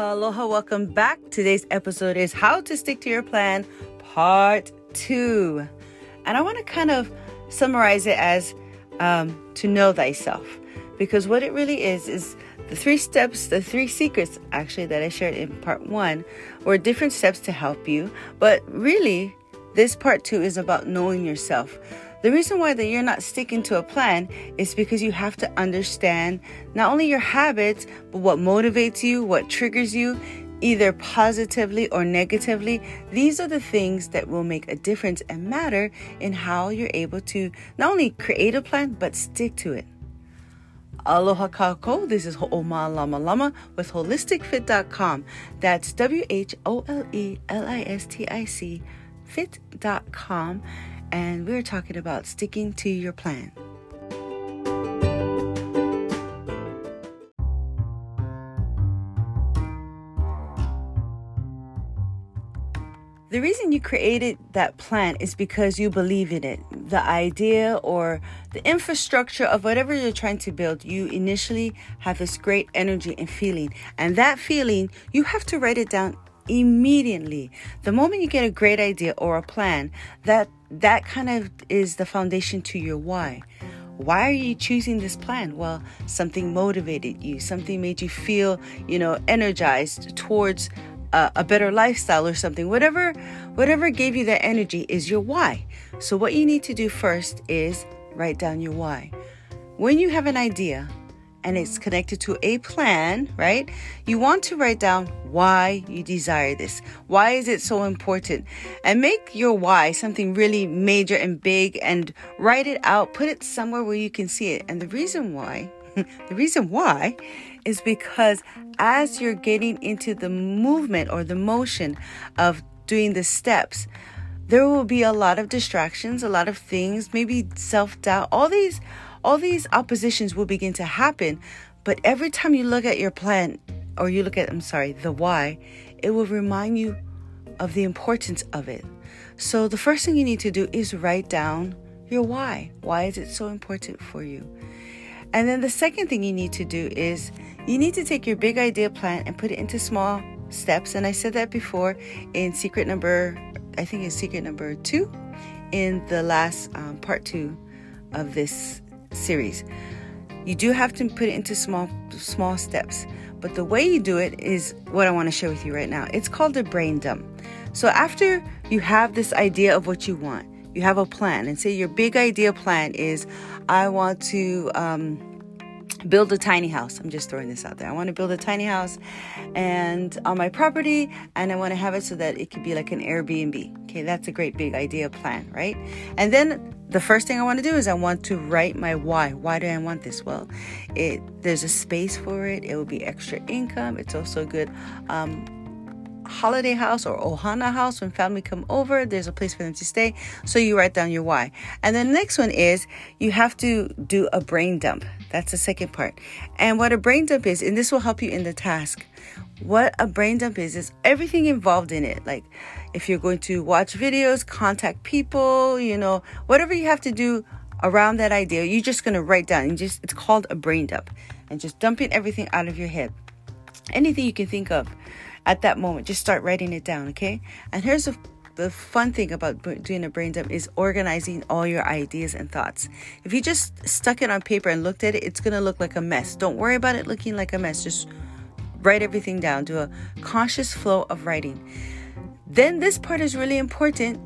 Aloha, welcome back. Today's episode is How to Stick to Your Plan, Part 2. And I want to kind of summarize it as um, to know thyself. Because what it really is, is the three steps, the three secrets actually that I shared in Part 1 were different steps to help you. But really, this Part 2 is about knowing yourself the reason why that you're not sticking to a plan is because you have to understand not only your habits, but what motivates you, what triggers you, either positively or negatively. These are the things that will make a difference and matter in how you're able to not only create a plan, but stick to it. Aloha kako. This is Ho'oma Lama Lama with wholelisticfit.com. That's W H O L E L I S T I C fit.com and we're talking about sticking to your plan. The reason you created that plan is because you believe in it. The idea or the infrastructure of whatever you're trying to build, you initially have this great energy and feeling. And that feeling, you have to write it down immediately. The moment you get a great idea or a plan, that that kind of is the foundation to your why. Why are you choosing this plan? Well, something motivated you, something made you feel, you know, energized towards a, a better lifestyle or something. Whatever whatever gave you that energy is your why. So what you need to do first is write down your why. When you have an idea, and it's connected to a plan, right? You want to write down why you desire this. Why is it so important? And make your why something really major and big and write it out, put it somewhere where you can see it. And the reason why, the reason why is because as you're getting into the movement or the motion of doing the steps, there will be a lot of distractions, a lot of things, maybe self doubt, all these all these oppositions will begin to happen. But every time you look at your plan, or you look at, I'm sorry, the why, it will remind you of the importance of it. So the first thing you need to do is write down your why. Why is it so important for you? And then the second thing you need to do is you need to take your big idea plan and put it into small steps. And I said that before in secret number, I think it's secret number two in the last um, part two of this series. You do have to put it into small small steps, but the way you do it is what I want to share with you right now. It's called a brain dump. So after you have this idea of what you want, you have a plan, and say your big idea plan is, I want to. Um, build a tiny house. I'm just throwing this out there. I want to build a tiny house and on my property and I want to have it so that it could be like an Airbnb. Okay, that's a great big idea plan, right? And then the first thing I want to do is I want to write my why. Why do I want this? Well, it there's a space for it. It will be extra income. It's also a good um, holiday house or ohana house when family come over. There's a place for them to stay. So you write down your why. And the next one is you have to do a brain dump. That's the second part. And what a brain dump is, and this will help you in the task. What a brain dump is is everything involved in it, like if you're going to watch videos, contact people, you know, whatever you have to do around that idea, you're just going to write down and just, it's called a brain dump and just dumping everything out of your head. Anything you can think of at that moment, just start writing it down, okay? And here's the, the fun thing about doing a brain dump is organizing all your ideas and thoughts. If you just stuck it on paper and looked at it, it's going to look like a mess. Don't worry about it looking like a mess. Just write everything down. Do a conscious flow of writing. Then this part is really important.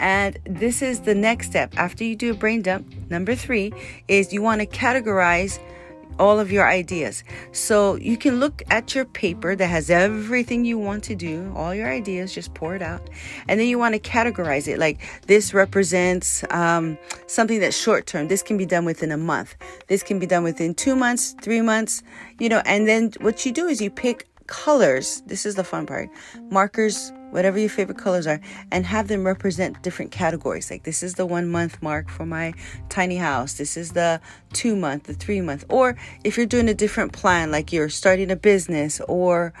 And this is the next step. After you do a brain dump, number three is you want to categorize all of your ideas. So you can look at your paper that has everything you want to do, all your ideas, just pour it out. And then you want to categorize it like this represents um, something that's short term. This can be done within a month. This can be done within two months, three months, you know. And then what you do is you pick colors. This is the fun part markers whatever your favorite colors are, and have them represent different categories. Like this is the one month mark for my tiny house. This is the two month, the three month. Or if you're doing a different plan, like you're starting a business or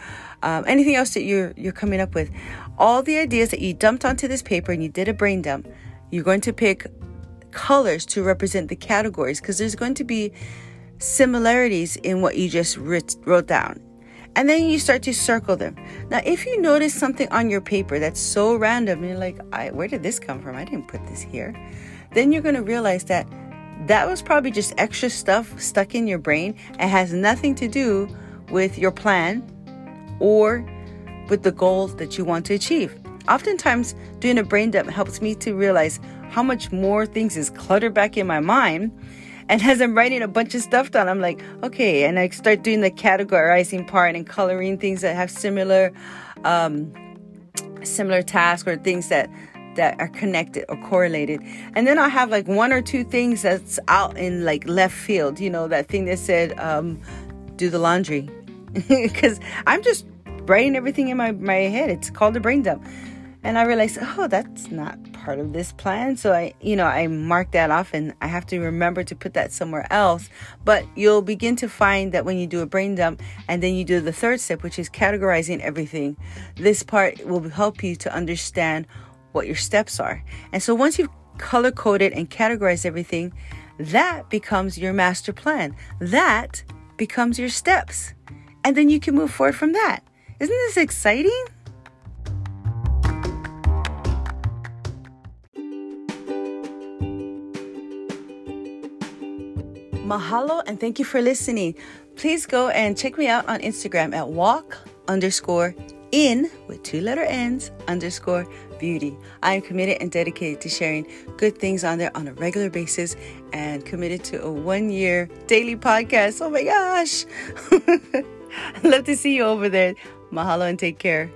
um, anything else that you're you're coming up with, all the ideas that you dumped onto this paper and you did a brain dump, you're going to pick colors to represent the categories because there's going to be similarities in what you just writ- wrote down And then you start to circle them. Now, if you notice something on your paper that's so random, you're like, where did this come from? I didn't put this here. Then you're going to realize that that was probably just extra stuff stuck in your brain and has nothing to do with your plan or with the goals that you want to achieve. Oftentimes, doing a brain dump helps me to realize how much more things is cluttered back in my mind and as I'm writing a bunch of stuff down, I'm like, okay, and I start doing the categorizing part and coloring things that have similar, um, similar tasks or things that that are connected or correlated. And then I have like one or two things that's out in like left field. You know, that thing that said, um, do the laundry, because I'm just writing everything in my my head. It's called a brain dump and I realized, oh, that's not part of this plan. So I, you know, I mark that off and I have to remember to put that somewhere else. But you'll begin to find that when you do a brain dump and then you do the third step, which is categorizing everything, this part will help you to understand what your steps are. And so once you've color coded and categorized everything, that becomes your master plan. That becomes your steps. And then you can move forward from that. Isn't this exciting? Mahalo and thank you for listening. Please go and check me out on Instagram at walk underscore in with two letter N's underscore beauty. I am committed and dedicated to sharing good things on there on a regular basis and committed to a one year daily podcast. Oh my gosh. Love to see you over there. Mahalo and take care.